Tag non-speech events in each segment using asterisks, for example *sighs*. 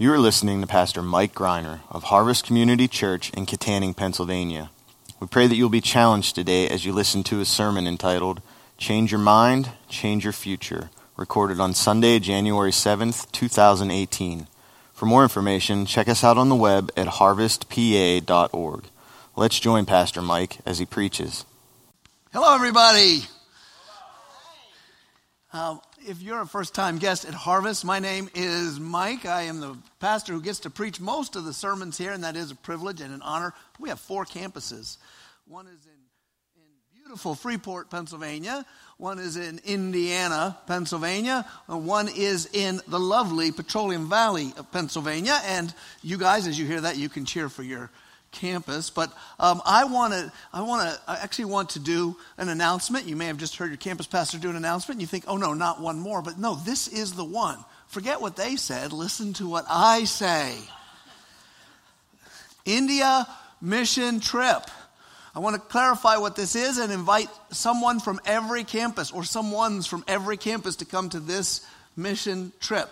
You are listening to Pastor Mike Greiner of Harvest Community Church in Kittanning, Pennsylvania. We pray that you'll be challenged today as you listen to a sermon entitled Change Your Mind, Change Your Future, recorded on Sunday, January 7th, 2018. For more information, check us out on the web at harvestpa.org. Let's join Pastor Mike as he preaches. Hello, everybody. Um, if you're a first time guest at Harvest, my name is Mike. I am the pastor who gets to preach most of the sermons here, and that is a privilege and an honor. We have four campuses. One is in, in beautiful Freeport, Pennsylvania. One is in Indiana, Pennsylvania. And one is in the lovely Petroleum Valley of Pennsylvania. And you guys, as you hear that, you can cheer for your campus, but um, I want to. I want to. I actually want to do an announcement. You may have just heard your campus pastor do an announcement. And you think, oh no, not one more. But no, this is the one. Forget what they said. Listen to what I say. India mission trip. I want to clarify what this is and invite someone from every campus or someone's from every campus to come to this mission trip.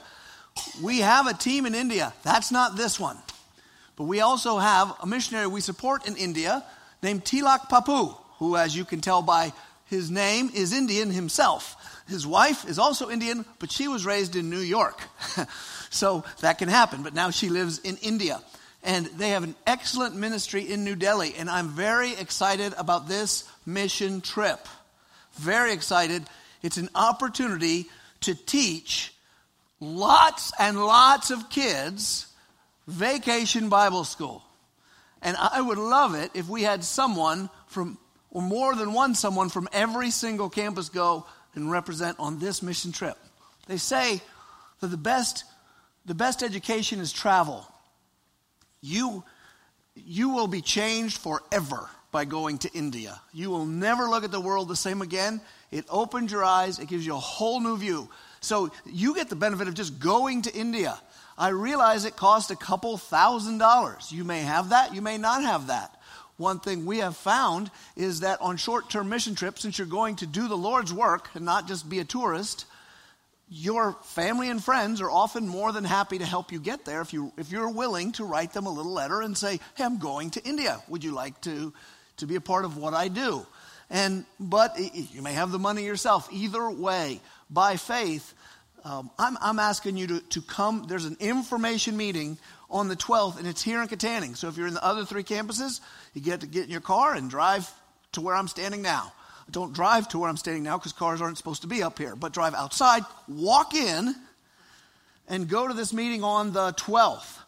We have a team in India. That's not this one. But we also have a missionary we support in India named Tilak Papu, who, as you can tell by his name, is Indian himself. His wife is also Indian, but she was raised in New York. *laughs* so that can happen. But now she lives in India. And they have an excellent ministry in New Delhi. And I'm very excited about this mission trip. Very excited. It's an opportunity to teach lots and lots of kids Vacation Bible School. And I would love it if we had someone from, or more than one someone from every single campus go and represent on this mission trip. They say that the best, the best education is travel. You, you will be changed forever by going to India. You will never look at the world the same again. It opens your eyes, it gives you a whole new view. So you get the benefit of just going to India. I realize it cost a couple thousand dollars. You may have that, you may not have that. One thing we have found is that on short term mission trips, since you're going to do the Lord's work and not just be a tourist, your family and friends are often more than happy to help you get there if, you, if you're willing to write them a little letter and say, Hey, I'm going to India. Would you like to, to be a part of what I do? And, but you may have the money yourself. Either way, by faith, um, I'm, I'm, asking you to, to come. There's an information meeting on the 12th, and it's here in Kittanning. So if you're in the other three campuses, you get to get in your car and drive to where I'm standing now. Don't drive to where I'm standing now because cars aren't supposed to be up here, but drive outside, walk in, and go to this meeting on the 12th.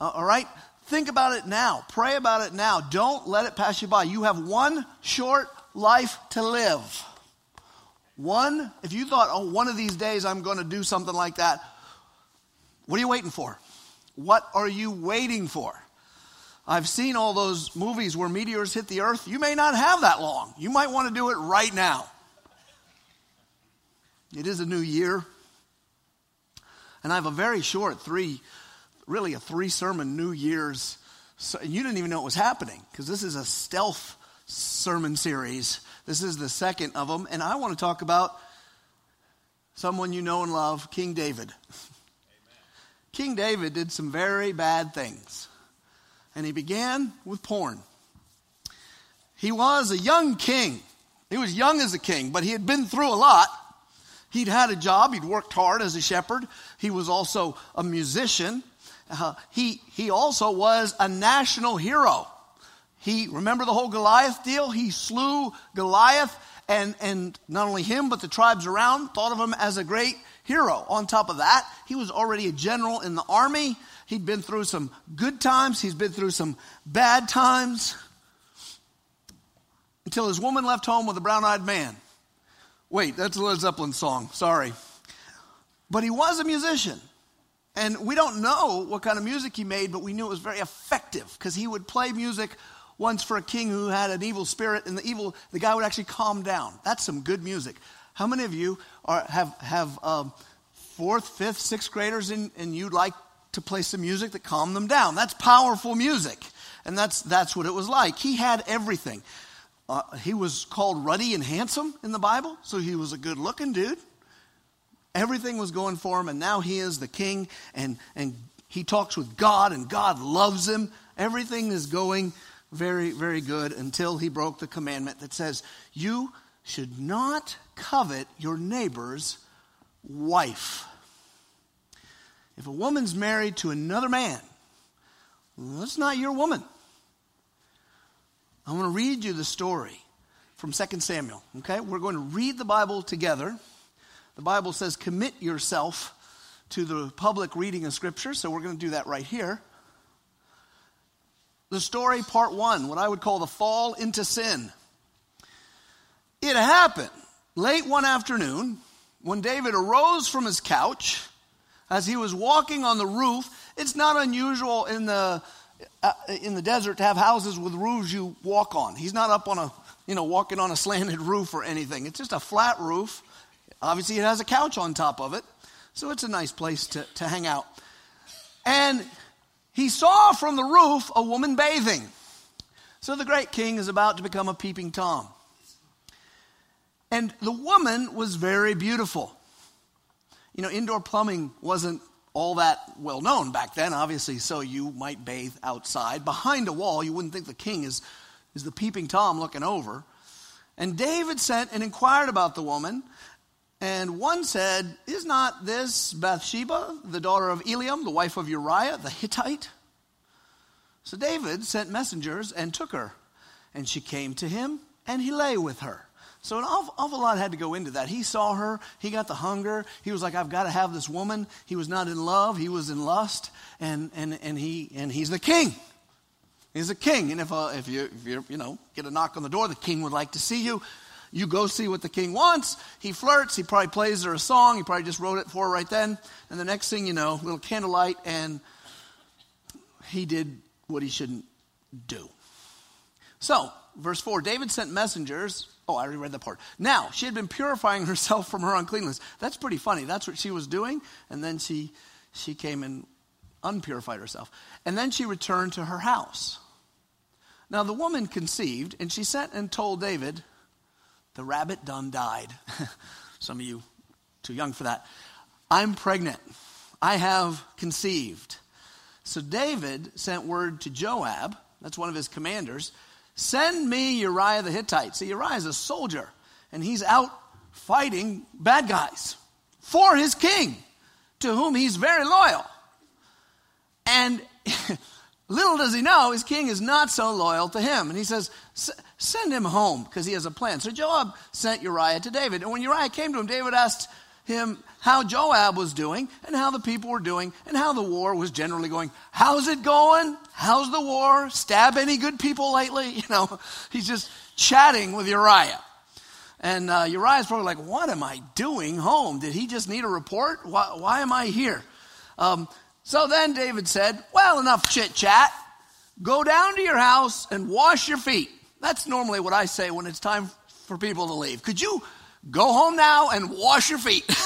Uh, all right? Think about it now. Pray about it now. Don't let it pass you by. You have one short life to live. One, if you thought, oh, one of these days I'm going to do something like that, what are you waiting for? What are you waiting for? I've seen all those movies where meteors hit the earth. You may not have that long. You might want to do it right now. It is a new year. And I have a very short three, really a three sermon New Year's. So, you didn't even know it was happening because this is a stealth sermon series this is the second of them, and I want to talk about someone you know and love, King David. Amen. *laughs* King David did some very bad things, and he began with porn. He was a young king. He was young as a king, but he had been through a lot. He'd had a job, he'd worked hard as a shepherd, he was also a musician. Uh, he, he also was a national hero. He, remember the whole Goliath deal? He slew Goliath, and, and not only him, but the tribes around thought of him as a great hero. On top of that, he was already a general in the army. He'd been through some good times, he's been through some bad times. Until his woman left home with a brown eyed man. Wait, that's a Led Zeppelin song. Sorry. But he was a musician. And we don't know what kind of music he made, but we knew it was very effective because he would play music once for a king who had an evil spirit, and the evil, the guy would actually calm down. That's some good music. How many of you are, have, have um, fourth, fifth, sixth graders in, and you'd like to play some music that calm them down? That's powerful music. And that's, that's what it was like. He had everything. Uh, he was called ruddy and handsome in the Bible, so he was a good looking dude. Everything was going for him, and now he is the king, and, and he talks with God and God loves him. Everything is going very, very good until he broke the commandment that says, You should not covet your neighbor's wife. If a woman's married to another man, that's not your woman. I'm going to read you the story from 2 Samuel. Okay? We're going to read the Bible together. The Bible says, commit yourself to the public reading of Scripture, so we're going to do that right here. The story, part one, what I would call the fall into sin. It happened late one afternoon when David arose from his couch as he was walking on the roof. It's not unusual in the uh, in the desert to have houses with roofs you walk on. He's not up on a you know walking on a slanted *laughs* roof or anything. It's just a flat roof. Obviously, it has a couch on top of it, so it's a nice place to, to hang out. And he saw from the roof a woman bathing. So the great king is about to become a peeping Tom. And the woman was very beautiful. You know, indoor plumbing wasn't all that well known back then, obviously, so you might bathe outside. Behind a wall, you wouldn't think the king is, is the peeping Tom looking over. And David sent and inquired about the woman. And one said, Is not this Bathsheba, the daughter of Eliam, the wife of Uriah the Hittite? So David sent messengers and took her. And she came to him, and he lay with her. So an awful, awful, lot had to go into that. He saw her, he got the hunger. He was like, I've got to have this woman. He was not in love, he was in lust, and and and he and he's the king. He's a king, and if uh, if you if you you know get a knock on the door, the king would like to see you. You go see what the king wants. He flirts. He probably plays her a song. He probably just wrote it for her right then. And the next thing you know, little candlelight, and he did what he shouldn't do. So, verse 4 David sent messengers Oh, I already read that part. Now, she had been purifying *laughs* herself from her uncleanness. That's pretty funny. That's what she was doing. And then she, she came and unpurified herself. And then she returned to her house. Now, the woman conceived, and she sent and told David, The rabbit done died. *laughs* Some of you too young for that. I'm pregnant. I have conceived. So David sent word to Joab, that's one of his commanders Send me Uriah the Hittite. See, Uriah is a soldier, and he's out fighting bad guys for his king, to whom he's very loyal. And *laughs* little does he know, his king is not so loyal to him. And he says, Send him home because he has a plan. So Joab sent Uriah to David. And when Uriah came to him, David asked him how Joab was doing and how the people were doing and how the war was generally going. How's it going? How's the war? Stab any good people lately? *laughs* You know, he's just chatting with Uriah. And uh, Uriah's probably like, What am I doing home? Did he just need a report? Why, why am I here? Um, so then David said, Well, enough chit chat. Go down to your house and wash your feet. That's normally what I say when it's time for people to leave. Could you go home now and wash your feet? *laughs*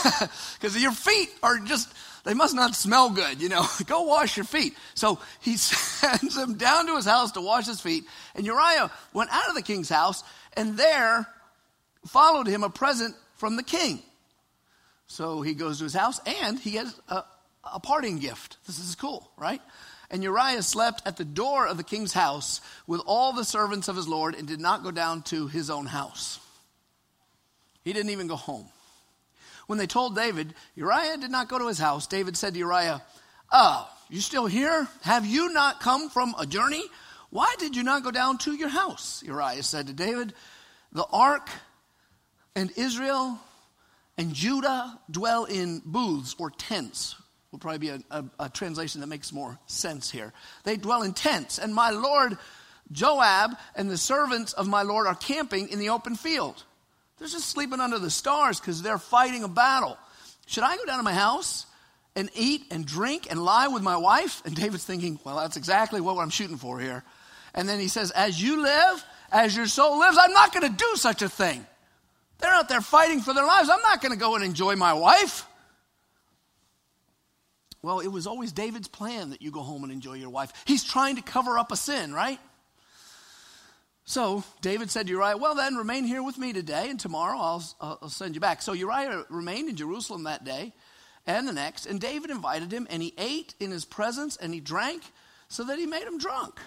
Because your feet are just they must not smell good you know? *laughs* Go wash your feet. So he *laughs* sends him down to his house to wash his feet and uriah went out of the king's house and there followed him a present from the king. So he goes to his house and he gets a, a parting gift. This is cool right and Uriah slept at the door of the king's house with all the servants of his Lord and did not go down to his own house. He didn't even go home. When they told David, Uriah did not go to his house, David said to Uriah, Oh, you still here? Have you not come from a journey? Why did you not go down to your house? Uriah said to David, The ark and Israel and Judah dwell in booths or tents. Will probably be a, a, a translation that makes more sense here. They dwell in tents, and my Lord Joab and the servants of my Lord are camping in the open field. They're just sleeping under the stars because they're fighting a battle. Should I go down to my house and eat and drink and lie with my wife? And David's thinking, well, that's exactly what I'm shooting for here. And then he says, as you live, as your soul lives, I'm not going to do such a thing. They're out there fighting for their lives. I'm not going to go and enjoy my wife. Well, it was always David's plan that you go home and enjoy your wife. He's trying to cover up a sin, right? So David said to Uriah, Well, then remain here with me today, and tomorrow I'll, I'll send you back. So Uriah remained in Jerusalem that day. and the next. And David invited him, and he ate in his presence, and he drank so that he made him drunk.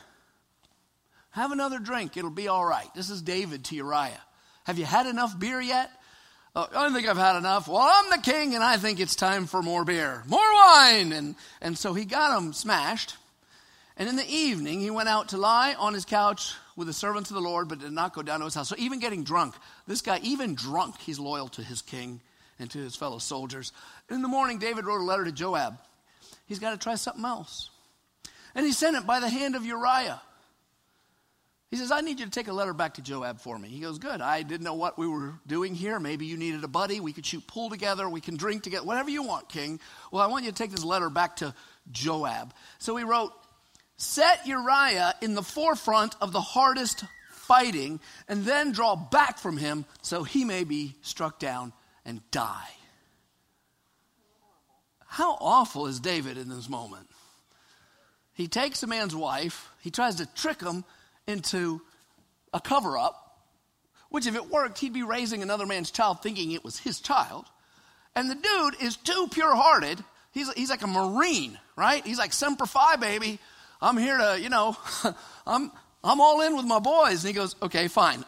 Have another drink, it'll be all right. This is David to Uriah. Have you had enough beer yet? Oh, I don't think I've had enough. Well, I'm the king, and I think it's time for more beer, more wine. And, and so he got him smashed. And in the evening, he went out to lie on his couch with the servants of the Lord, but did not go down to his house. So even getting drunk, this guy, even drunk, he's loyal to his king and to his fellow soldiers. In the morning, David wrote a letter to Joab. He's got to try something else. And he sent it by the hand of Uriah. He says, I need you to take a letter back to Joab for me. He goes, Good. I didn't know what we were doing here. Maybe you needed a buddy. We could shoot pool together. We can drink together. Whatever you want, King. Well, I want you to take this letter back to Joab. So he wrote, Set Uriah in the forefront of the hardest fighting, and then draw back from him so he may be struck down and die. How awful is David in this moment? He takes a man's wife, he tries to trick him into a cover up, which if it worked, he'd be raising another man's child thinking it was his child. And the dude is too pure hearted. He's, he's like a Marine, right? He's like, Semper Fi, baby. I'm here to, you know, *laughs* I'm, I'm all in with my boys. And he goes, okay, fine.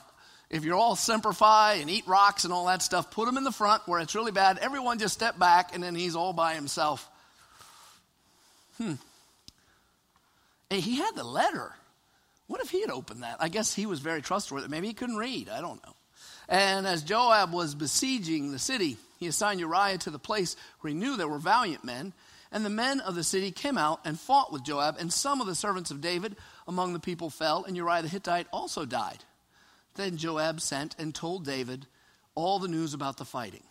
If you're all Semper Fi and eat rocks and all that stuff, put him in the front where it's really bad. Everyone just step back, and then he's all by himself. Hmm. And he had the letter. What if he had opened that? I guess he was very trustworthy. Maybe he couldn't read. I don't know. And as Joab was besieging the city, he assigned Uriah to the place where he knew there were valiant men. And the men of the city came out and fought with Joab, and some of the servants of David among the people fell, and Uriah the Hittite also died. Then Joab sent and told David all the news about the fighting.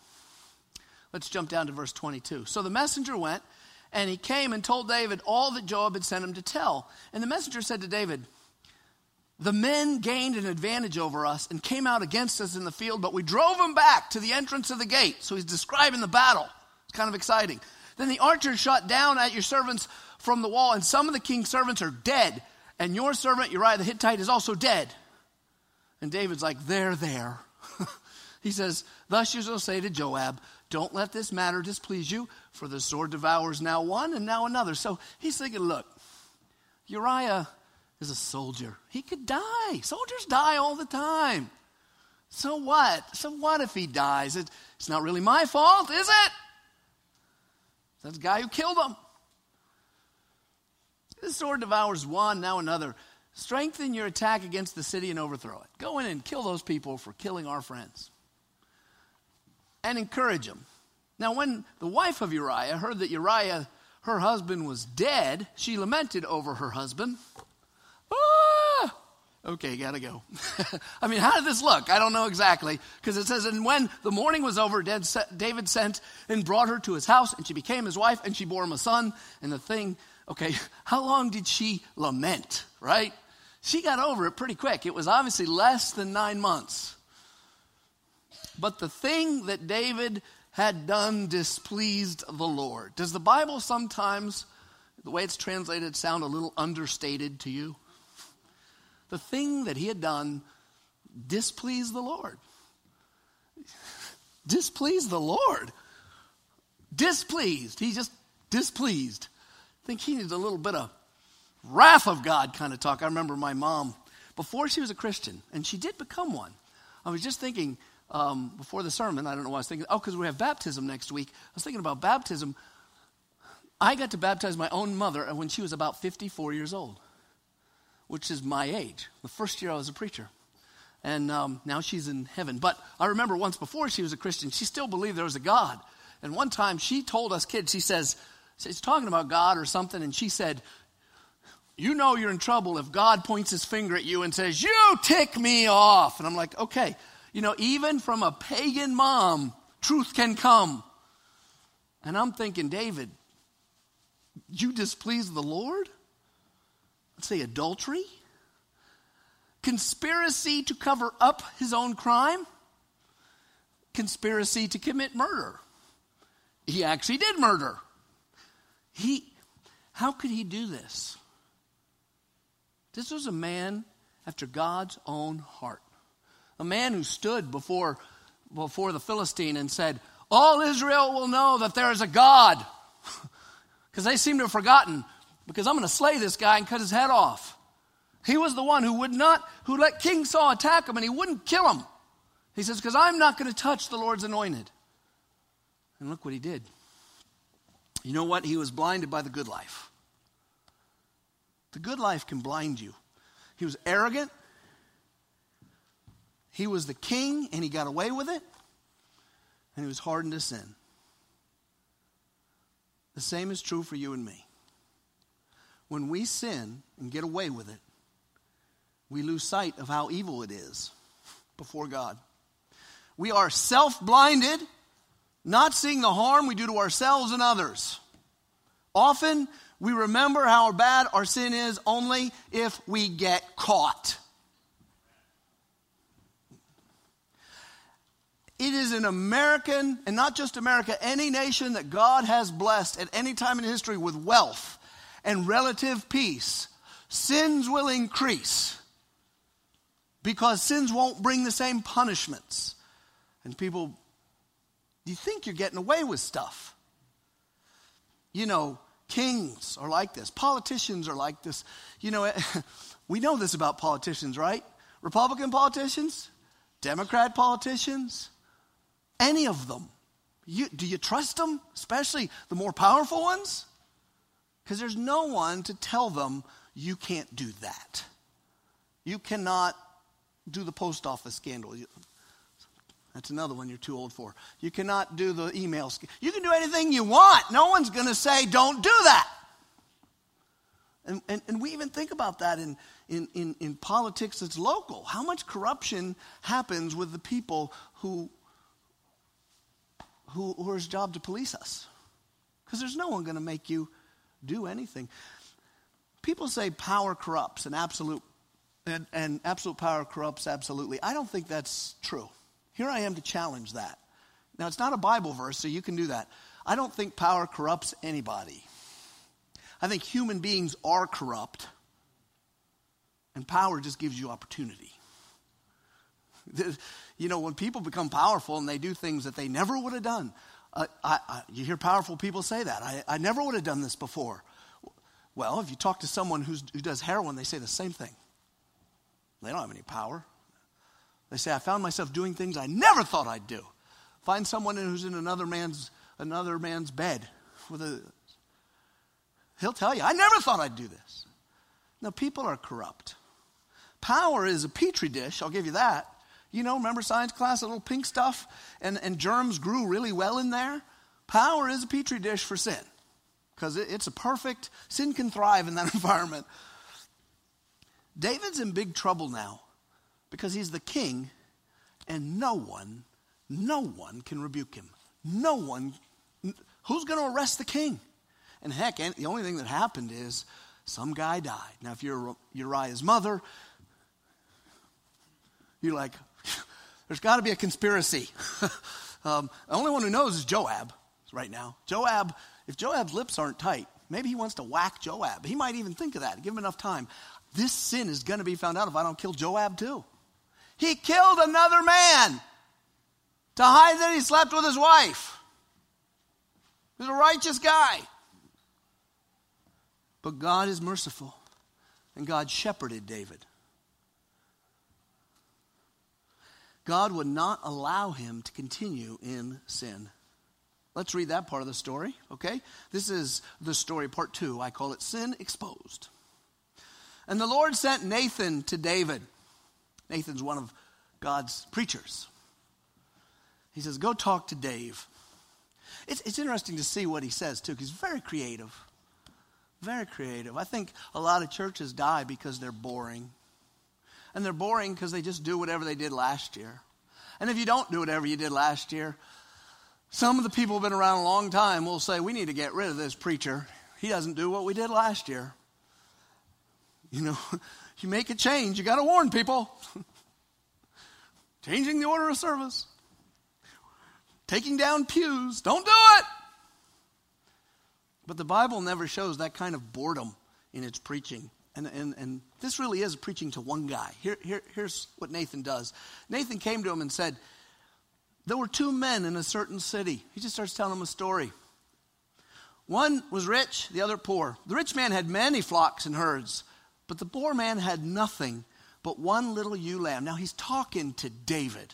Let's jump down to verse 22. So the messenger went, and he came and told David all that Joab had sent him to tell. And the messenger said to David, the men gained an advantage over us and came out against us in the field, but we drove them back to the entrance of the gate. So he's describing the battle. It's kind of exciting. Then the archers shot down at your servants from the wall, and some of the king's servants are dead, and your servant Uriah the Hittite is also dead. And David's like, They're there. *laughs* he says, Thus you shall say to Joab, Don't let this matter displease you, for the sword devours now one and now another. So he's thinking, Look, Uriah is a soldier. He could die. Soldiers die all the time. So what? So what if he dies? It, it's not really my fault, is it? That's the guy who killed him. This sword devours one, now another. Strengthen your attack against the city and overthrow it. Go in and kill those people for killing our friends. And encourage them. Now, when the wife of Uriah heard that Uriah, her husband, was dead, she lamented over her husband. Okay, gotta go. *laughs* I mean, how did this look? I don't know exactly. Because it says, And when the morning was over, David sent and brought her to his house, and she became his wife, and she bore him a son. And the thing, okay, *laughs* how long did she lament, right? She got over it pretty quick. It was obviously less than nine months. But the thing that David had done displeased the Lord. Does the Bible sometimes, the way it's translated, sound a little understated to you? The thing that he had done displeased the Lord. *laughs* displeased the Lord. Displeased. He just displeased. I think he needs a little bit of wrath of God kind of talk. I remember my mom, before she was a Christian, and she did become one. I was just thinking um, before the sermon, I don't know what I was thinking. Oh, because we have baptism next week. I was thinking about baptism. I got to baptize my own mother when she was about 54 years old which is my age. The first year I was a preacher. And um, now she's in heaven. But I remember once before she was a Christian, she still believed there was a God. And one time she told us kids, she says, she's talking about God or something, and she said, You know you're in trouble if God points his finger at you and says, You tick me off. And I'm like, Okay. You know, even from a pagan mom, truth can come. And I'm thinking, David, you displease the Lord? Say adultery, conspiracy to cover up his own crime, conspiracy to commit murder. He actually did murder. He, how could he do this? This was a man after God's own heart. A man who stood before, before the Philistine and said, All Israel will know that there is a God. *laughs* Because they seem to have forgotten, because I'm going to slay this guy and cut his head off. He was the one who would not, who let King Saul attack him and he wouldn't kill him. He says, Because I'm not going to touch the Lord's anointed. And look what he did. You know what? He was blinded by the good life. The good life can blind you. He was arrogant. He was the king and he got away with it. And he was hardened to sin. The same is true for you and me. When we sin and get away with it, we lose sight of how evil it is before God. We are self blinded, not seeing the harm we do to ourselves and others. Often we remember how bad our sin is only if we get caught. It is an American, and not just America, any nation that God has blessed at any time in history with wealth and relative peace. Sins will increase because sins won't bring the same punishments. And people, you think you're getting away with stuff. You know, kings are like this, politicians are like this. You know, *laughs* we know this about politicians, right? Republican politicians, Democrat politicians, any of them. You, do you trust them, especially the more powerful ones? Because there's no one to tell them you can't do that. You cannot do the post office scandal. That's another one you're too old for. You cannot do the email. Sc- you can do anything you want. No one's going to say, don't do that. And, and, and, we even think about that in, in, in, in politics that's local. How much corruption happens with the people who who, whose job to police us. Because there's no one going to make you do anything. People say power corrupts and absolute and, and absolute power corrupts absolutely. I don't think that's true. Here I am to challenge that. Now it's not a Bible verse, so you can do that. I don't think power corrupts anybody. I think human beings are corrupt, and power just gives you opportunity. *laughs* You know, when people become powerful and they do things that they never would have done, I, I, you hear powerful people say that. I, I never would have done this before. Well, if you talk to someone who does heroin, they say the same thing. They don't have any power. They say, I found myself doing things I never thought I'd do. Find someone who's in another man's, another man's bed with a. He'll tell you, I never thought I'd do this. Now, people are corrupt. Power is a petri dish, I'll give you that. You know, remember science class, a little pink stuff, and, and germs grew really well in there? Power is a petri dish for sin because it, it's a perfect, sin can thrive in that *laughs* environment. David's in big trouble now because he's the king and no one, no one can rebuke him. No one, who's going to arrest the king? And heck, the only thing that happened is some guy died. Now, if you're Uriah's mother, you're like, there's got to be a conspiracy. *laughs* um, the only one who knows is Joab right now. Joab, if Joab's lips aren't tight, maybe he wants to whack Joab. He might even think of that. Give him enough time. This sin is going to be found out if I don't kill Joab too. He killed another man to hide that he slept with his wife. He's a righteous guy. But God is merciful, and God shepherded David. God would not allow him to continue in sin. Let's read that part of the story, okay? This is the story, part two. I call it Sin Exposed. And the Lord sent Nathan to David. Nathan's one of God's preachers. He says, Go talk to Dave. It's, it's interesting to see what he says, too, because he's very creative. Very creative. I think a lot of churches die because they're boring and they're boring because they just do whatever they did last year. And if you don't do whatever you did last year, some of the people who've been around a long time will say, We need to get rid of this preacher. He doesn't do what we did last year. *laughs* You know, *laughs* you make a change, you got to warn people. *laughs* Changing the order of service, taking down pews, don't do it. But the Bible never shows that kind of boredom in its preaching. And, and, and this really is preaching to one guy. Here, here, here's what Nathan does Nathan came to him and said, there were two men in a certain city. He just starts telling them a story. One was rich, the other poor. The rich man had many flocks and herds, but the poor man had nothing but one little ewe lamb. Now he's talking to David,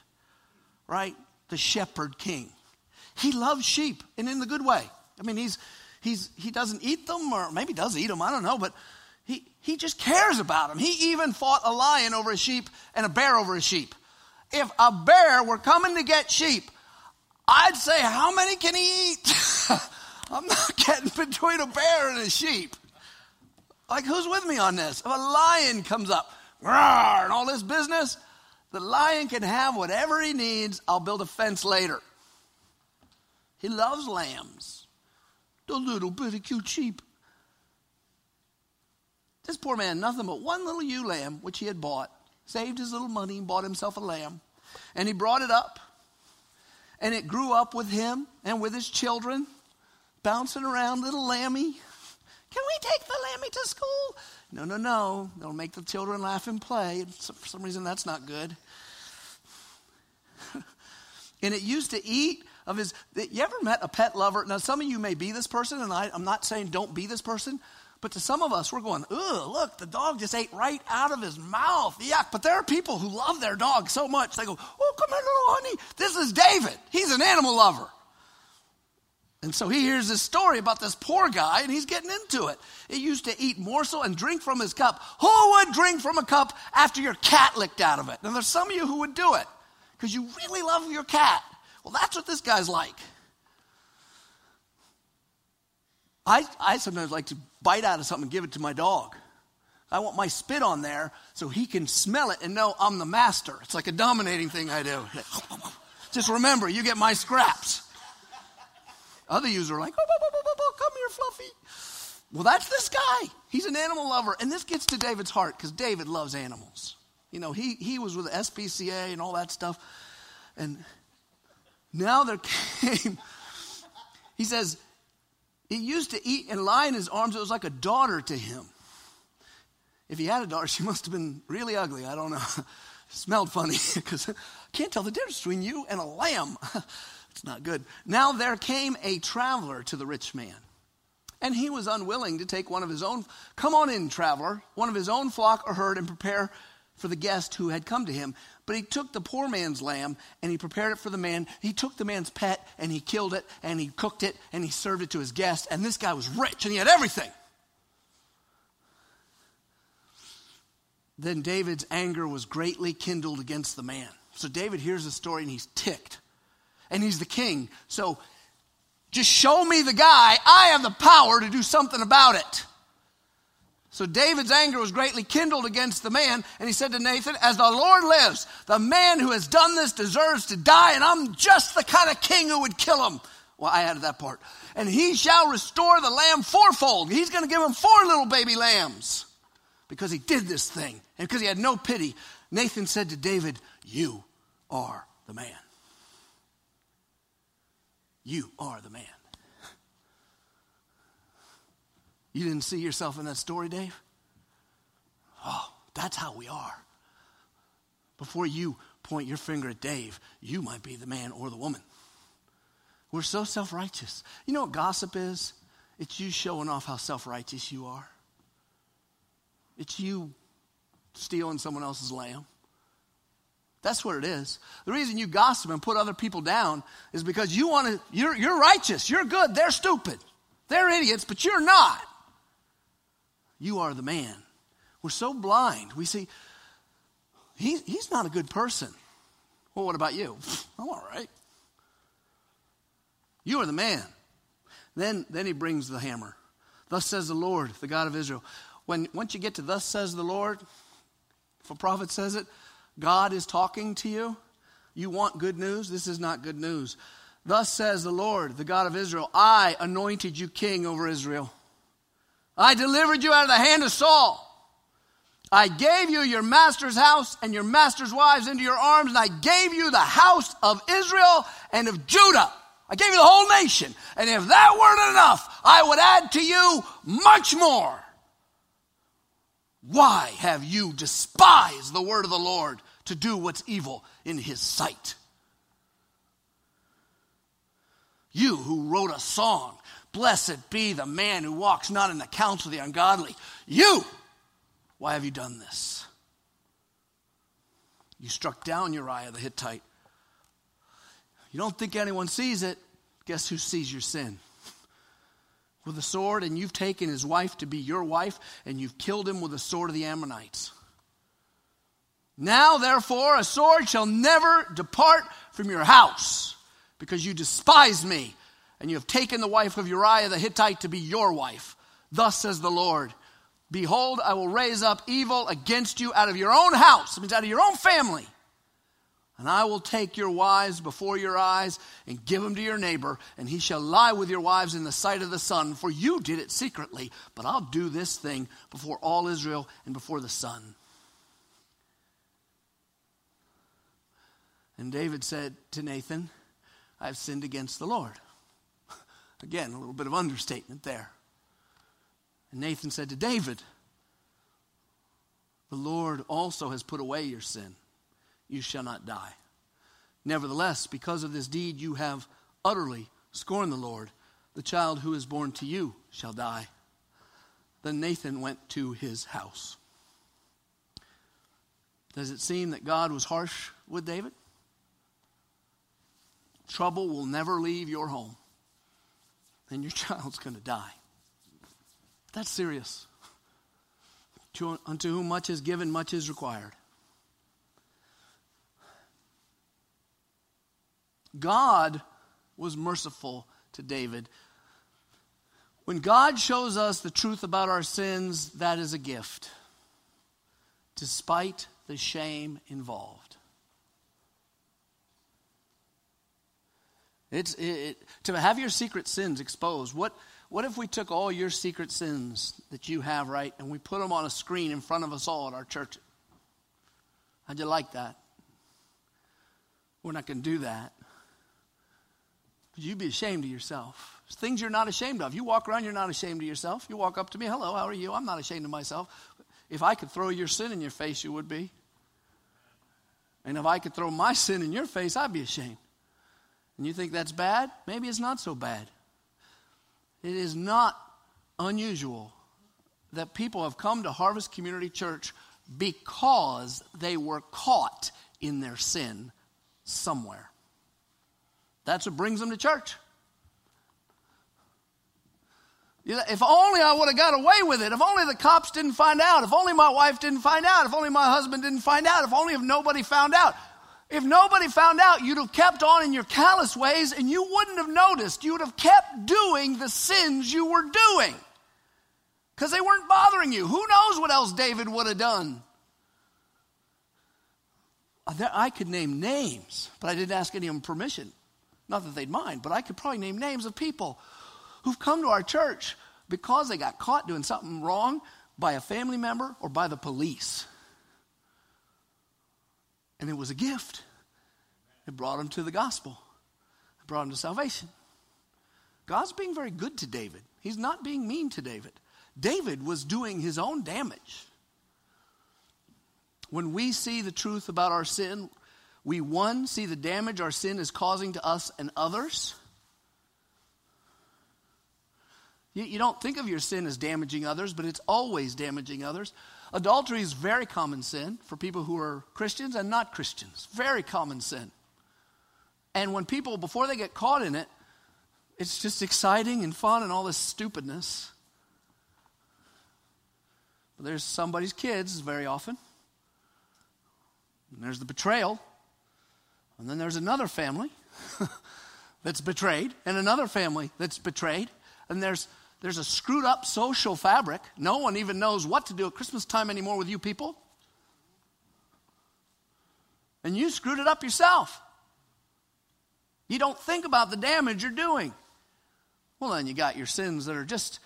right? The shepherd king. He loves sheep and in the good way. I mean, he's, he's, he doesn't eat them, or maybe does eat them, I don't know, but he, he just cares about them. He even fought a lion over a sheep and a bear over a sheep. If a bear were coming to get sheep, I'd say, How many can he eat? *laughs* I'm not getting between a bear and a sheep. Like, who's with me on this? If a lion comes up, and all this business, the lion can have whatever he needs. I'll build a fence later. He loves lambs, the little bitty cute sheep. This poor man, nothing but one little ewe lamb, which he had bought, saved his little money and bought himself a lamb. And he brought it up, and it grew up with him and with his children, bouncing around, little lammy. Can we take the lammy to school? No, no, no. They'll make the children laugh and play. For some reason, that's not good. *laughs* and it used to eat of his. You ever met a pet lover? Now, some of you may be this person, and I, I'm not saying don't be this person. But to some of us, we're going, ugh, look, the dog just ate right out of his mouth. Yuck. But there are people who love their dog so much, they go, oh, come here, little honey. This is David. He's an animal lover. And so he hears this story about this poor guy and he's getting into it. He used to eat morsel and drink from his cup. Who would drink from a cup after your cat licked out of it? And there's some of you who would do it because you really love your cat. Well, that's what this guy's like. I, I sometimes like to bite out of something and give it to my dog. I want my spit on there so he can smell it and know I'm the master. It's like a dominating thing I do. Just remember, you get my scraps. Other users are like, oh, oh, oh, oh, come here, Fluffy. Well, that's this guy. He's an animal lover. And this gets to David's heart because David loves animals. You know, he, he was with the SPCA and all that stuff. And now there came, he says, he used to eat and lie in his arms. It was like a daughter to him. If he had a daughter, *laughs* she must have been really ugly. I don't know. *laughs* Smelled funny *laughs* because I can't tell the difference between you and a lamb. It's not good. Now there came a traveler to the rich man, and he was unwilling to take one of his own. Come on in, traveler, one of his own flock or herd, and prepare for the guest who had come to him. But he took the poor man's lamb and he prepared it for the man. He took the man's pet and he killed it and he cooked it and he served it to his guest. And this guy was rich and he had everything. Then David's anger was greatly kindled against the man. So David hears the story and he's ticked and he's the king. So just show me the guy. I have the power to do something about it. So David's anger was greatly kindled against the man, and he said to Nathan, As the Lord lives, the man who has done this deserves to die, and I'm just the kind of king who would kill him. Well, I added that part. And he shall restore the lamb fourfold. He's going to give him four little baby lambs because he did this thing and because he had no pity. Nathan said to David, You are the man. You are the man. You didn't see yourself in that story, Dave? Oh, that's how we are. Before you point your finger at Dave, you might be the man or the woman. We're so self righteous. You know what gossip is? It's you showing off how self righteous you are. It's you stealing someone else's lamb. That's what it is. The reason you gossip and put other people down is because you want to, you're, you're righteous, you're good, they're stupid. They're idiots, but you're not. You are the man. We're so blind. We see, he, he's not a good person. Well, what about you? *laughs* I'm all right. You are the man. Then, then he brings the hammer. Thus says the Lord, the God of Israel. When, once you get to thus says the Lord, if a prophet says it, God is talking to you, you want good news? This is not good news. Thus says the Lord, the God of Israel I anointed you king over Israel. I delivered you out of the hand of Saul. I gave you your master's house and your master's wives into your arms, and I gave you the house of Israel and of Judah. I gave you the whole nation. And if that weren't enough, I would add to you much more. Why have you despised the word of the Lord to do what's evil in his sight? You who wrote a song, blessed be the man who walks not in the counsel of the ungodly. You, why have you done this? You struck down Uriah the Hittite. You don't think anyone sees it. Guess who sees your sin? With a sword, and you've taken his wife to be your wife, and you've killed him with the sword of the Ammonites. Now, therefore, a sword shall never depart from your house, because you despise me, and you have taken the wife of Uriah the Hittite to be your wife. Thus says the Lord Behold, I will raise up evil against you out of your own house, it means out of your own family. And I will take your wives before your eyes and give them to your neighbor, and he shall lie with your wives in the sight of the sun, for you did it secretly. But I'll do this thing before all Israel and before the sun. And David said to Nathan, I've sinned against the Lord. Again, a little bit of understatement there. And Nathan said to David, The Lord also has put away your sin. You shall not die. Nevertheless, because of this deed, you have utterly scorned the Lord. The child who is born to you shall die. Then Nathan went to his house. Does it seem that God was harsh with David? Trouble will never leave your home, and your *laughs* child's going to die. That's serious. To, unto whom much is given, much is required. God was merciful to David. When God shows us the truth about our sins, that is a gift, despite the shame involved. It's, it, to have your secret sins exposed. What, what if we took all your secret sins that you have, right, and we put them on a screen in front of us all at our church? How'd you like that? We're not going to do that. You'd be ashamed of yourself. things you're not ashamed of. You walk around, you're not ashamed of yourself. You walk up to me, hello, how are you? I'm not ashamed of myself. If I could throw your sin in your face, you would be. And if I could throw my sin in your face, I'd be ashamed. And you think that's bad? Maybe it's not so bad. It is not unusual that people have come to Harvest Community Church because they were caught in their sin somewhere. That's what brings them to church. If only I would have got away with it. If only the cops didn't find out. If only my wife didn't find out. If only my husband didn't find out. If only if nobody found out. If nobody found out, you'd have kept on in your callous ways and you wouldn't have noticed. You would have kept doing the sins you were doing because they weren't bothering you. Who knows what else David would have done? Uh, I could name names, but I didn't ask any of them permission. Not that they'd mind, but I could probably name names of people who've come to our church because they got caught doing something wrong by a family member or by the police. And it was a gift. It brought him to the gospel, it brought him to salvation. God's being very good to David. He's not being mean to David. David was doing his own damage. When we see the truth about our sin, we, one, see the damage our sin is causing to us and others. You, you don't think of your sin as damaging others, but it's always damaging others. Adultery is very common sin for people who are Christians and not Christians. Very common sin. And when people, before they get caught in it, it's just exciting and fun and all this stupidness. But there's somebody's kids very often. And there's the betrayal. And then there's another family *laughs* that's betrayed, and another family that's betrayed. And there's, there's a screwed up social fabric. No one even knows what to do at Christmas time anymore with you people. And you screwed it up yourself. You don't think about the damage you're doing. Well, then you got your sins that are just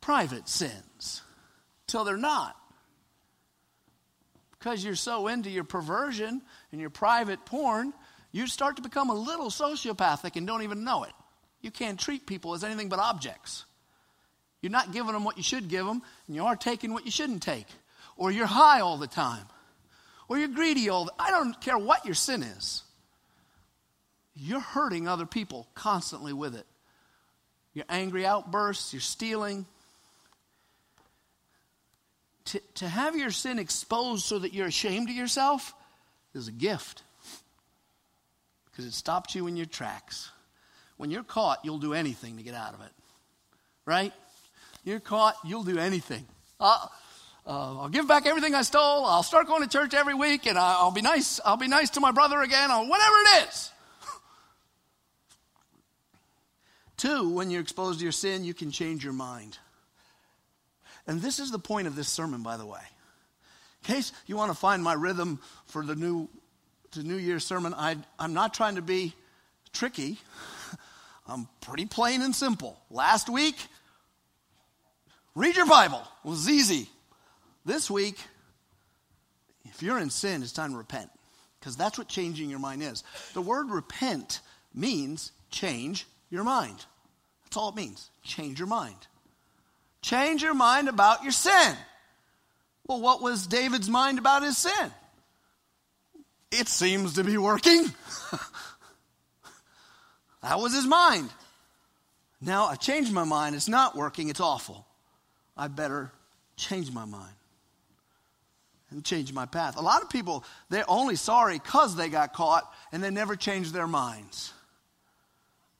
private sins till they're not because you're so into your perversion and your private porn you start to become a little sociopathic and don't even know it. You can't treat people as anything but objects. You're not giving them what you should give them, and you are taking what you shouldn't take. Or you're high all the time. Or you're greedy all the I don't care what your sin is. You're hurting other people constantly with it. your angry outbursts, your stealing. To, to have your sin exposed so that you're ashamed of yourself is a gift because it stops you in your tracks. When you're caught, you'll do anything to get out of it. Right? You're caught, you'll do anything. Uh, uh, I'll give back everything I stole. I'll start going to church every week, and I'll be nice. I'll be nice to my brother again, or whatever it is. *laughs* Two, when you're exposed to your sin, you can change your mind. And this is the point of this sermon, by the way. In case you want to find my rhythm for the new, the new Year's sermon, I, I'm not trying to be tricky. *laughs* I'm pretty plain and simple. Last week, read your Bible. It was easy. This week, if you're in sin, it's time to repent. Because that's what changing your mind is. The word repent means change your mind. That's all it means. Change your mind. Change your mind about your sin. Well, what was David's mind about his sin? It seems to be working. *laughs* that was his mind. Now I changed my mind. It's not working. It's awful. I better change my mind and change my path. A lot of people, they're only sorry because they got caught and they never change their minds.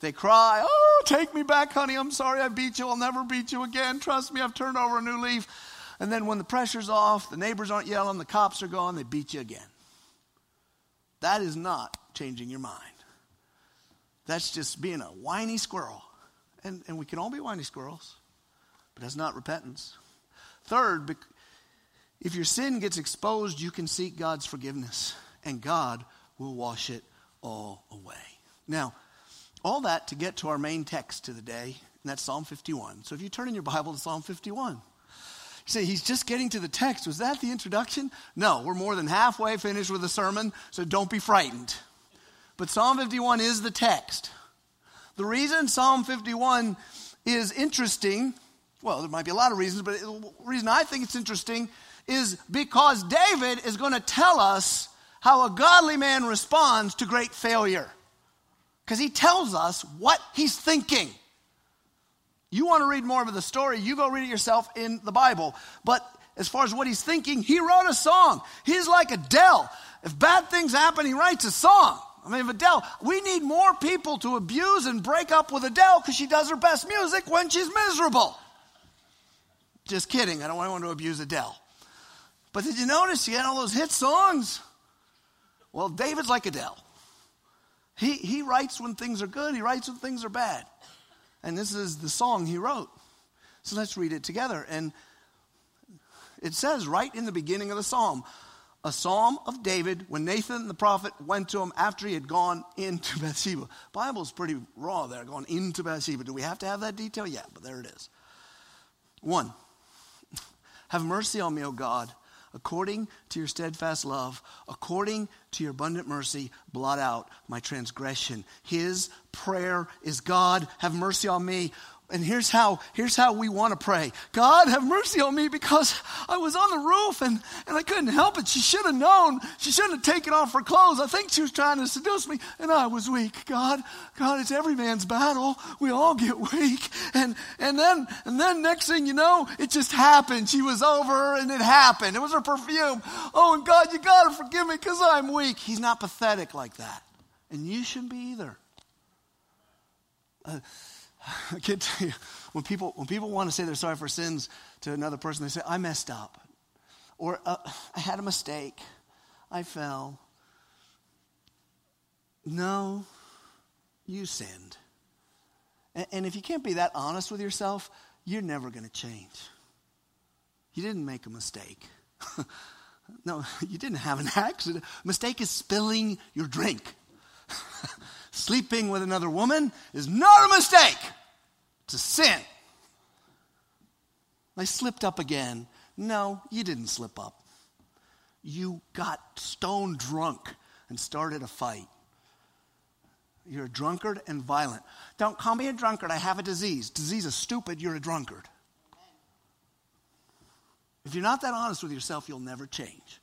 They cry, Oh, take me back, honey. I'm sorry I beat you. I'll never beat you again. Trust me, I've turned over a new leaf. And then when the pressure's off, the neighbors aren't yelling, the cops are gone, they beat you again. That is not changing your mind. That's just being a whiny squirrel. And, and we can all be whiny squirrels, but that's not repentance. Third, if your sin gets exposed, you can seek God's forgiveness, and God will wash it all away. Now, all that to get to our main text to the day, and that's Psalm 51. So if you turn in your Bible to Psalm 51, you say, he's just getting to the text. Was that the introduction? No, we're more than halfway finished with the sermon, so don't be frightened. But Psalm 51 is the text. The reason Psalm 51 is interesting, well, there might be a lot of reasons, but the reason I think it's interesting is because David is going to tell us how a godly man responds to great failure. Because he tells us what he's thinking. You want to read more of the story, you go read it yourself in the Bible. But as far as what he's thinking, he wrote a song. He's like Adele. If bad things happen, he writes a song. I mean, if Adele, we need more people to abuse and break up with Adele because she does her best music when she's miserable. Just kidding. I don't want to abuse Adele. But did you notice she had all those hit songs? Well, David's like Adele. He, he writes when things are good, he writes when things are bad. And this is the song he wrote. So let's read it together. And it says right in the beginning of the psalm, a psalm of David when Nathan the prophet went to him after he had gone into *laughs* Bathsheba. Bible's pretty raw there, going into Bathsheba. Do we have to have that detail? Yeah, but there it is. One, have mercy on me, O God according to your steadfast love, according to your abundant mercy, blot out my transgression. His prayer is God, have mercy on me and here's how, here's how we want to pray. God, have mercy on me because I was on the roof and, and I couldn't help it. She should have known. She shouldn't have taken off her clothes. I think she was trying to seduce me and I was weak. God, God, it's every man's battle. We all get weak. And, and then, and then next thing you know, it just happened. She was over and it happened. It was her perfume. Oh, and God, you got to forgive me because I'm weak. He's not pathetic like that. And you shouldn't be either. Uh, *sighs* I can't tell you, when people, when people want to say they're sorry for sins to another person, they say, I messed up. Or uh, I had a mistake. I fell. No, you sinned. And, and if you can't be that honest with yourself, you're never going to change. You didn't make a mistake. *laughs* no, you didn't have an accident. Mistake is spilling your drink. *laughs* Sleeping with another woman is not a mistake, it's a sin. I slipped up again. No, you didn't slip up. You got stone drunk and started a fight. You're a drunkard and violent. Don't call me a drunkard. I have a disease. Disease is stupid. You're a drunkard. If you're not that honest with yourself, you'll never change.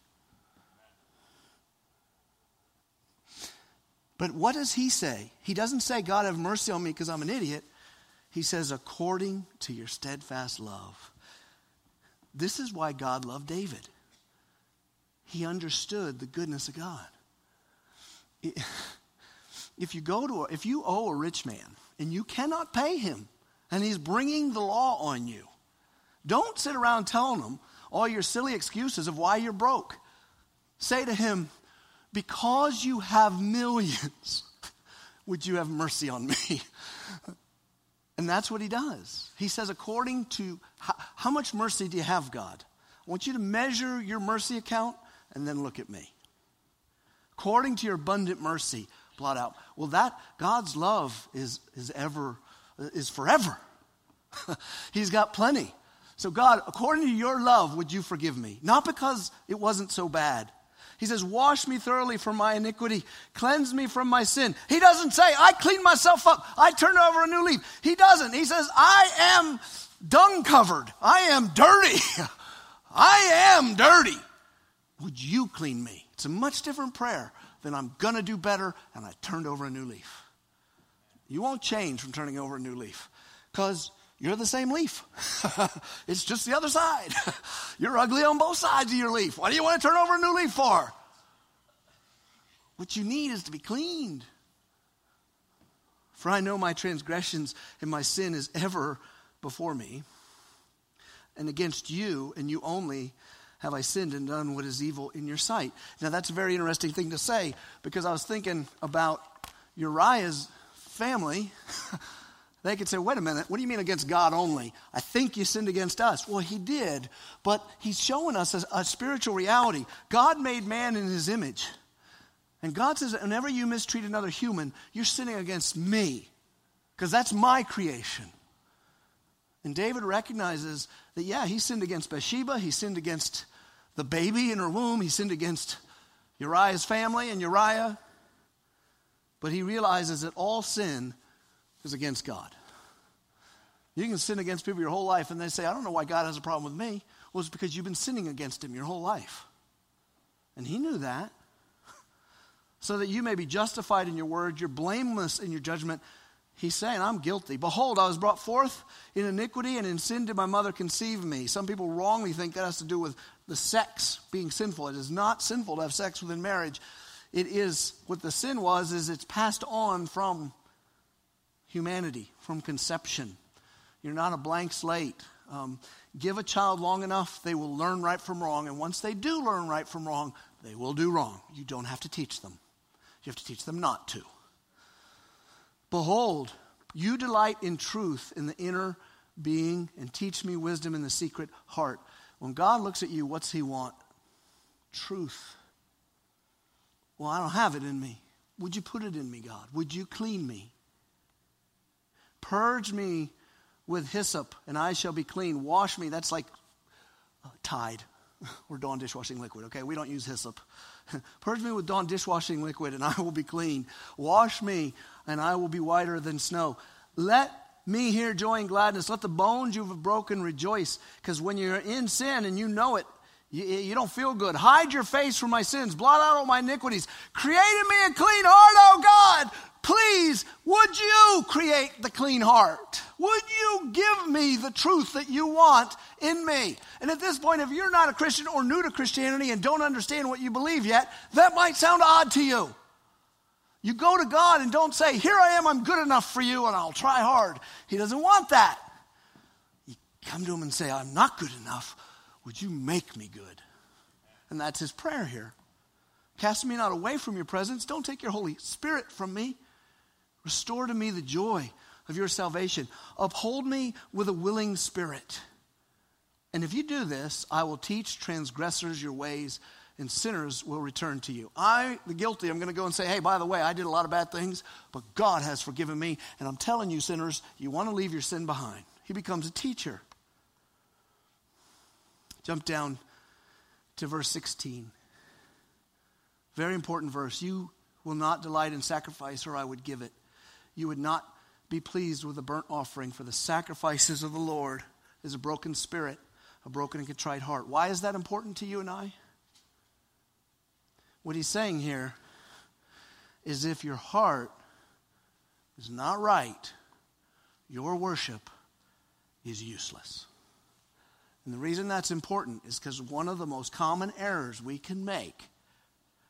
But what does he say? He doesn't say, God, have mercy on me because I'm an idiot. He says, according to your steadfast love. This is why God loved David. He understood the goodness of God. *laughs* If you go to, a, if you owe a rich man and you cannot pay him, and he's bringing the law on you, don't sit around telling him all your silly excuses of why you're broke. Say to him, because you have millions, *laughs* would you have mercy on me? *laughs* And that's what he does. He says, according to how, how, much mercy do you have, God? I want you to measure your mercy account and then look at me. According to your abundant mercy, blot out. Well, that God's love is, is ever, is forever. *laughs* He's got plenty. So, God, according to your love, would you forgive me? Not because it wasn't so bad, he says, Wash me thoroughly from my iniquity, cleanse me from my sin. He doesn't say, I clean myself up, I turn over a new leaf. He doesn't. He says, I am dung covered, I am dirty. *laughs* I am dirty. Would you clean me? It's a much different prayer than I'm going to do better and I turned over a new leaf. You won't change from turning over a new leaf because you're the same leaf. *laughs* it's just the other side. *laughs* you're ugly on both sides of your leaf. Why do you want to turn over a new leaf for? What you need is to be cleaned. For I know my transgressions and my sin is ever before me. And against you and you only have I sinned and done what is evil in your sight. Now, that's a very interesting thing to say because I was thinking about Uriah's family. *laughs* They could say, wait a minute, what do you mean against God only? I think you sinned against us. Well, he did, but he's showing us a, a spiritual reality. God made man in his image. And God says, whenever you mistreat another human, you're sinning against me, because that's my creation. And David recognizes that, yeah, he sinned against Bathsheba, he sinned against the baby in her womb, he sinned against Uriah's family and Uriah. But he realizes that all sin is against God. You can sin against people your whole life and they say, I don't know why God has a problem with me. Well, it's because you've been sinning against him your whole life. And he knew that. *laughs* So that you may be justified in your word, you're blameless in your judgment. He's saying, I'm guilty. Behold, I was brought forth in iniquity, and in sin did my mother conceive me. Some people wrongly think that has to do with the sex being sinful. It is not sinful to have sex within marriage. It is, what the sin was, is it's passed on from humanity from conception. You're not a blank slate. Um, give a child long enough, they will learn right from wrong. And once they do learn right from wrong, they will do wrong. You don't have to teach them, you have to teach them not to. Behold, you delight in truth in the inner being and teach me wisdom in the secret heart. When God looks at you, what's He want? Truth. Well, I don't have it in me. Would you put it in me, God? Would you clean me? Purge me with hyssop, and I shall be clean. Wash me. That's like uh, Tide *laughs* or Dawn dishwashing liquid, okay? We don't use hyssop. *laughs* Purge me with Dawn dishwashing liquid, and I will be clean. Wash me, and I will be whiter than snow. Let me hear joy and gladness. Let the bones you have broken rejoice. Because when you're in sin and you know it, you, you, don't feel good. Hide your face from my sins. Blot out all my iniquities. Create in me a clean heart, O God. Please, would you create the clean heart? Would you give me the truth that you want in me? And at this point, if you're not a Christian or new to Christianity and don't understand what you believe yet, that might sound odd to you. You go to God and don't say, Here I am, I'm good enough for you, and I'll try hard. He doesn't want that. You come to Him and say, I'm not good enough. Would you make me good? And that's His prayer here. Cast me not away from your presence. Don't take your Holy Spirit from me. Restore to me the joy of your salvation. Uphold me with a willing spirit. And if you do this, I will teach transgressors your ways, and sinners will return to you. I, the guilty, I'm going to go and say, hey, by the way, I did a lot of bad things, but God has forgiven me. And I'm telling you, sinners, you want to leave your sin behind. He becomes a teacher. Jump down to verse 16. Very important verse. You will not delight in sacrifice, or I would give it you would not be pleased with a burnt offering, for the sacrifices of the Lord is a broken spirit, a broken and contrite heart. Why is that important to you and I? What he's saying here is if your heart is not right, your worship is useless. And the reason that's important is because one of the most common errors we can make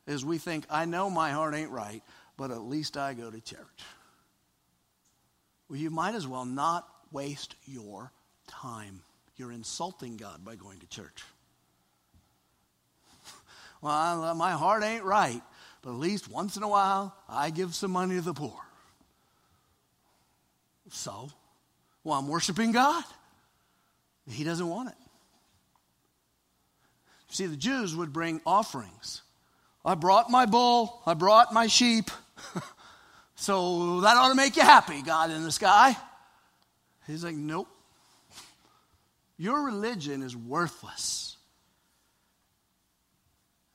is we think, I know my heart ain't right, but at least I go to church. Well, you might as well not waste your time. You're insulting God by going to church. *laughs* well, my heart ain't right, but at least once in a while I give some money to the poor. So, well, I'm worshiping God. He doesn't want it. See, the Jews would bring offerings. I brought my bull, I brought my sheep. *laughs* so that ought to make you happy, God in the sky. He's like, nope. Your religion is worthless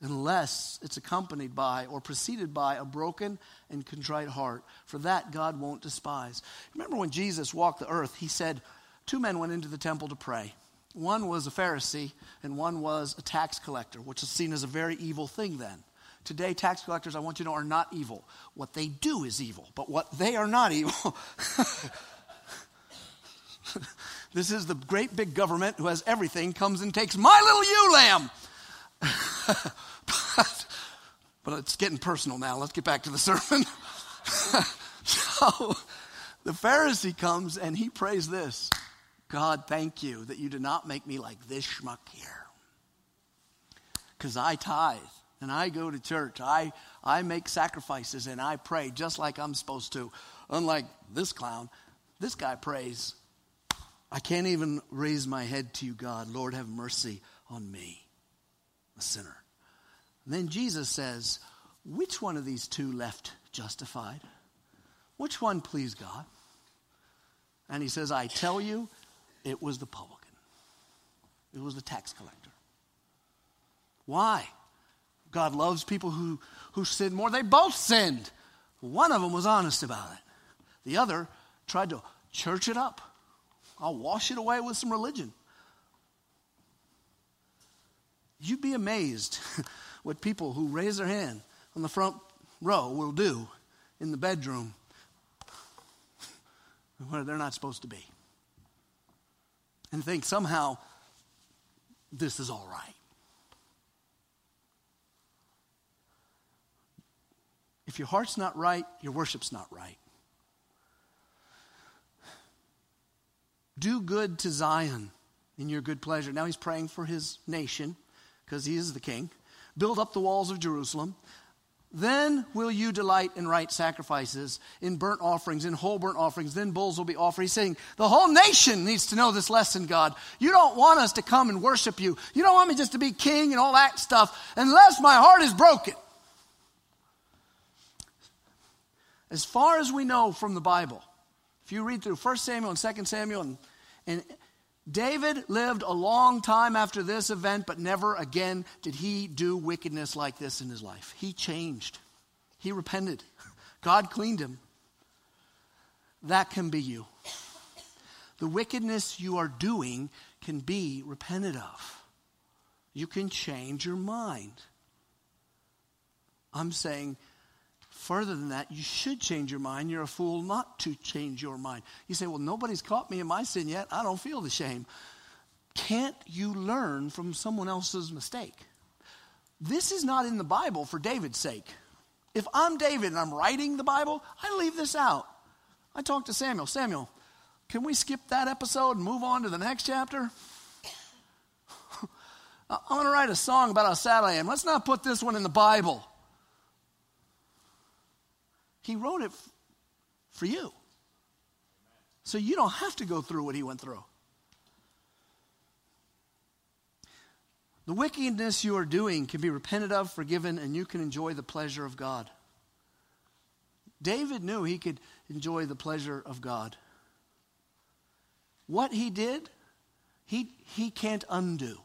unless it's accompanied by or preceded by a broken and contrite heart. For that, God won't despise. Remember when Jesus walked the earth, he said, Two men went into the temple to pray. One was a Pharisee, and one was a tax collector, which is seen as a very evil thing then. Today, tax collectors, I want you to know, are not evil. What they do is evil, but what they are not evil. *laughs* this is the great big government who has everything, comes and takes my little ewe lamb. *laughs* but, but it's getting personal now. Let's get back to the sermon. *laughs* so the Pharisee comes and he prays this God, thank you that you did not make me like this schmuck here. Because I tithe and I go to church. I, I make sacrifices and I pray just like I'm supposed to. Unlike this clown, this guy prays, I can't even raise my head to you, God. Lord, have mercy on me, a sinner. And then Jesus says, Which one of these two left justified? Which one pleased God? And he says, I tell you, it was the publican. It was the tax collector. Why? God loves people who, who sin more. They both sinned. One of them was honest about it. The other tried to church it up. I'll wash it away with some religion. You'd be amazed *laughs* what people who raise their hand on the front row will do in the bedroom *laughs* where they're not supposed to be and think somehow this is all right. If your heart's not right, your worship's not right. Do good to Zion in your good pleasure. Now he's praying for his nation because he is the king. Build up the walls of Jerusalem. Then will you delight in right sacrifices, in burnt offerings, in whole burnt offerings. Then bulls will be offered. He's saying, the whole nation needs to know this lesson, God. You don't want us to come and worship you. You don't want me just to be king and all that stuff unless my heart is broken. As far as we know from the Bible, if you read through 1 Samuel and 2 Samuel, and, and David lived a long time after this event, but never again did he do wickedness like this in his life. He changed, he repented. God cleaned him. That can be you. The wickedness you are doing can be repented of. You can change your mind. I'm saying Further than that, you should change your mind. You're a fool not to change your mind. You say, Well, nobody's caught me in my sin yet. I don't feel the shame. Can't you learn from someone else's mistake? This is not in the Bible for David's sake. If I'm David and I'm writing the Bible, I leave this out. I talked to Samuel. Samuel, can we skip that episode and move on to the next chapter? *laughs* I'm going to write a song about how sad I am. Let's not put this one in the Bible. He wrote it for you. So you don't have to go through what he went through. The wickedness you are doing can be repented of, forgiven, and you can enjoy the pleasure of God. David knew he could enjoy the pleasure of God. What he did, he, he can't undo.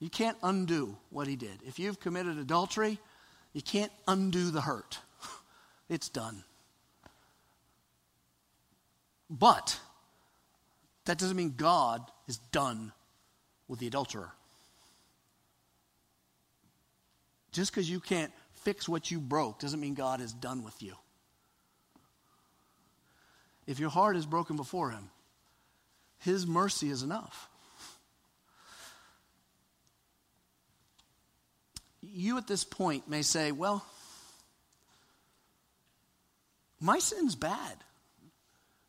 You can't undo what he did. If you've committed adultery, you can't undo the hurt. It's done. But that doesn't mean God is done with the adulterer. Just because you can't fix what you broke doesn't mean God is done with you. if your heart is broken before Him, His mercy is enough. You at this point may say, Well, my sin's bad.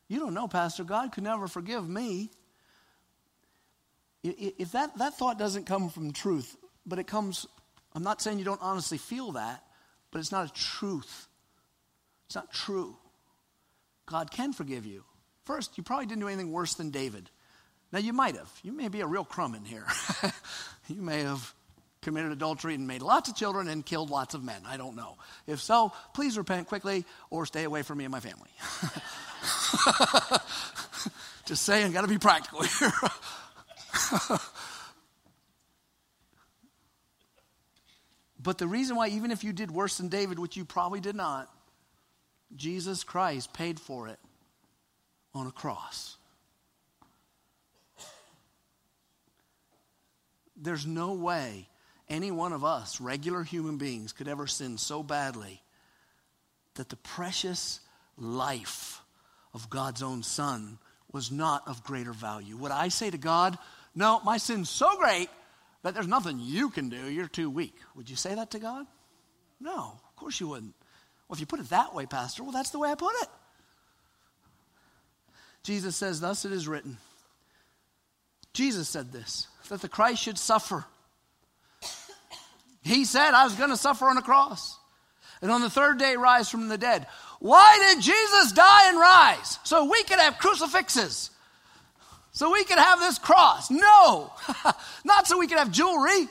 You don't know, Pastor. God could never forgive me. If that, that thought doesn't come from truth, but it comes, I'm not saying you don't honestly feel that, but it's not a truth. It's not true. God can forgive you. First, you probably didn't do anything worse than David. Now, you might have. You may be a real crumb in here. *laughs* you may have committed adultery and made lots of children and killed lots of men. I don't know. If so, please repent quickly or stay away from me and my family. *laughs* Just saying, got to be practical here. *laughs* but the reason why, even if you did worse than David, which you probably did not, Jesus Christ paid for it on a cross. There's no way any one of us, regular human beings, could ever sin so badly that the precious life of God's own Son was not of greater value. Would I say to God, No, my sin's so great that there's nothing you can do, you're too weak? Would you say that to God? No, of course you wouldn't. Well, if you put it that way, Pastor, well, that's the way I put it. Jesus says, Thus it is written. Jesus said this, that the Christ should suffer he said, I was going to suffer on a cross. And on the third day, rise from the dead. Why did Jesus die and rise? So we could have crucifixes. So we could have this cross. No, *laughs* not so we could have jewelry.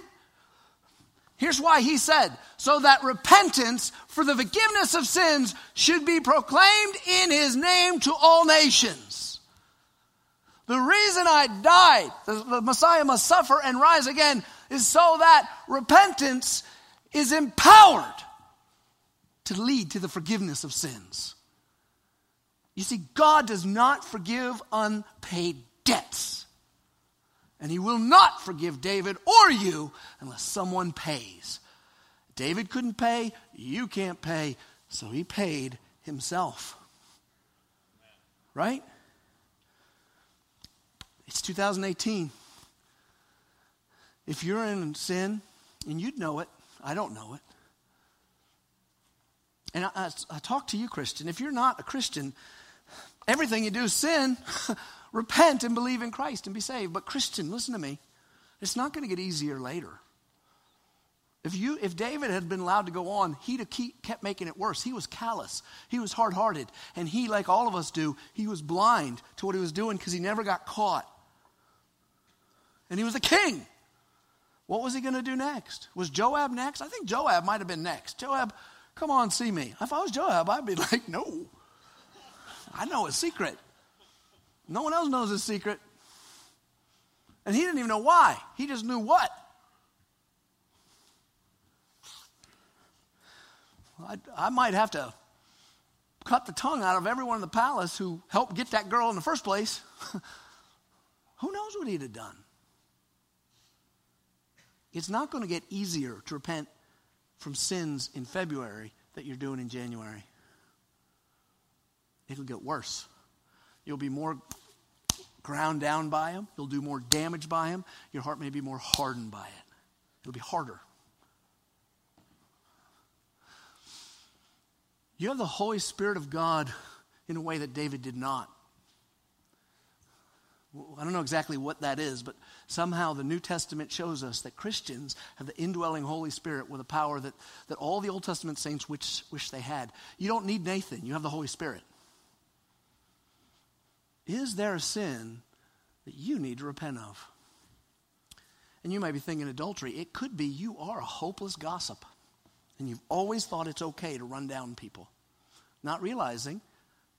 Here's why he said, so that repentance for the forgiveness of sins should be proclaimed in his name to all nations. The reason I died, the Messiah must suffer and rise again is so that repentance is empowered to lead to the forgiveness of sins. You see, God does not forgive unpaid debts. And he will not forgive David or you unless someone pays. David couldn't pay, you can't pay, so he paid himself. Right? It's 2018. If you're in sin, and you'd know it, I don't know it. And I, I, I talk to you, Christian. If you're not a Christian, everything you do is sin. *laughs* Repent and believe in Christ and be saved. But Christian, listen to me. It's not going to get easier later. If, you, if David had been allowed to go on, he'd have kept making it worse. He was callous. He was hard hearted. And he, like all of us do, he was blind to what he was doing because he never got caught. And he was a king. What was he going to do next? Was Joab next? I think Joab might have been next. Joab, come on, see me. If I was Joab, I'd be *laughs* like, no. I know his secret. No one else knows his secret. And he didn't even know why. He just knew what. I, I might have to cut the tongue out of everyone in the palace who helped get that girl in the first place. *laughs* Who knows what he'd have done? It's not going to get easier to repent from sins in February that you're doing in January. It'll get worse. You'll be more ground down by them. You'll do more damage by them. Your heart may be more hardened by it. It'll be harder. You have the Holy Spirit of God in a way that David did not. I don't know exactly what that is, but somehow the New Testament shows us that Christians have the indwelling Holy Spirit with a power that, that all the Old Testament saints wish, wish they had. You don't need Nathan, you have the Holy Spirit. Is there a sin that you need to repent of? And you might be thinking adultery. It could be you are a hopeless gossip, and you've always thought it's okay to run down people, not realizing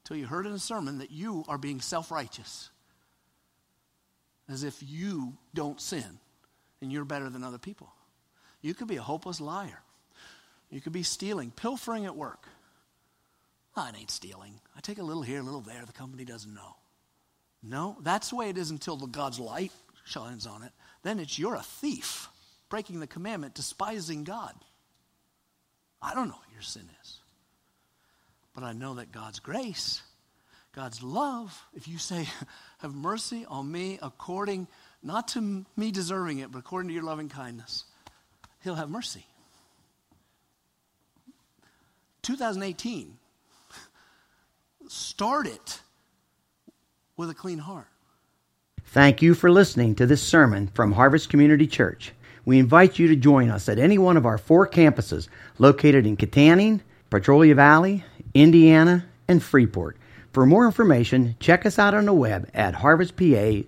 till you heard in a sermon that you are being self righteous as if you don't sin and you're better than other people. You could be a hopeless liar. You could be stealing, pilfering at work. Oh, it ain't stealing. I take a little here, a little there. The company doesn't know. No, that's the way it is until the God's light shines on it. Then it's you're a thief, breaking the commandment, despising God. I don't know what your sin is. But I know that God's grace God's love, if you say, *laughs* Have mercy on me according, not to me deserving it, but according to your loving kindness, He'll have mercy. 2018, start it with a clean heart. Thank you for listening to this sermon from Harvest Community Church. We invite you to join us at any one of our four campuses located in Kittanning, Petrolia Valley, Indiana, and Freeport. For more information, check us out on the web at harvestpa.org.